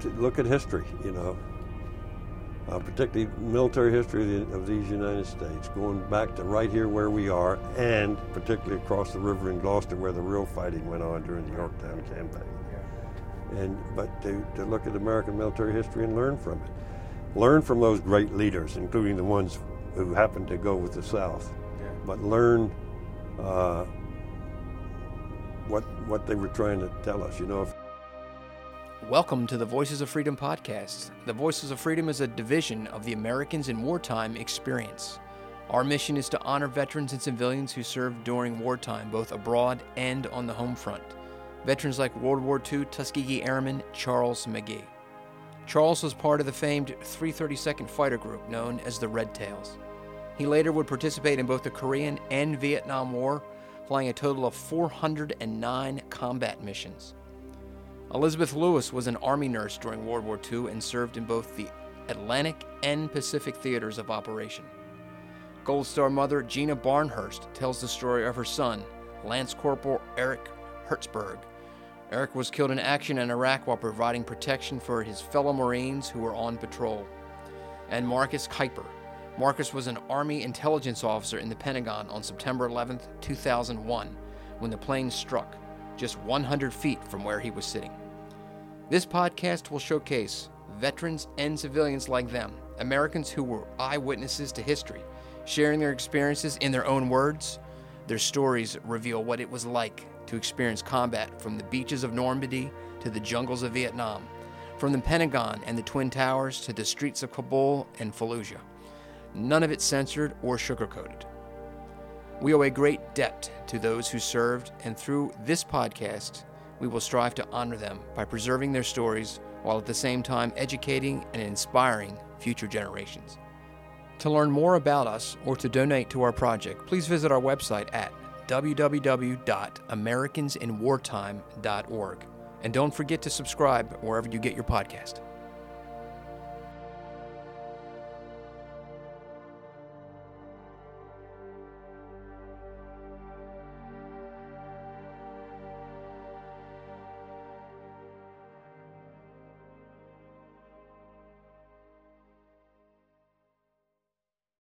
to look at history, you know, uh, particularly military history of, the, of, these United States, going back to right here where we are, and particularly across the river in Gloucester where the real fighting went on during the Yorktown campaign. And but to, to look at American military history and learn from it, learn from those great leaders, including the ones who happened to go with the South, yeah. but learn. Uh, what what they were trying to tell us, you know. If, Welcome to the Voices of Freedom podcast. The Voices of Freedom is a division of the Americans in Wartime experience. Our mission is to honor veterans and civilians who served during wartime, both abroad and on the home front. Veterans like World War II Tuskegee Airman Charles McGee. Charles was part of the famed 332nd Fighter Group known as the Red Tails. He later would participate in both the Korean and Vietnam War, flying a total of 409 combat missions. Elizabeth Lewis was an Army nurse during World War II and served in both the Atlantic and Pacific theaters of operation. Gold Star mother Gina Barnhurst tells the story of her son, Lance Corporal Eric Herzberg. Eric was killed in action in Iraq while providing protection for his fellow Marines who were on patrol. And Marcus Kuiper. Marcus was an Army intelligence officer in the Pentagon on September 11, 2001, when the plane struck just 100 feet from where he was sitting. This podcast will showcase veterans and civilians like them, Americans who were eyewitnesses to history, sharing their experiences in their own words. Their stories reveal what it was like to experience combat from the beaches of Normandy to the jungles of Vietnam, from the Pentagon and the Twin Towers to the streets of Kabul and Fallujah. None of it censored or sugarcoated. We owe a great debt to those who served, and through this podcast, we will strive to honor them by preserving their stories while at the same time educating and inspiring future generations. To learn more about us or to donate to our project, please visit our website at www.americansinwartime.org. And don't forget to subscribe wherever you get your podcast.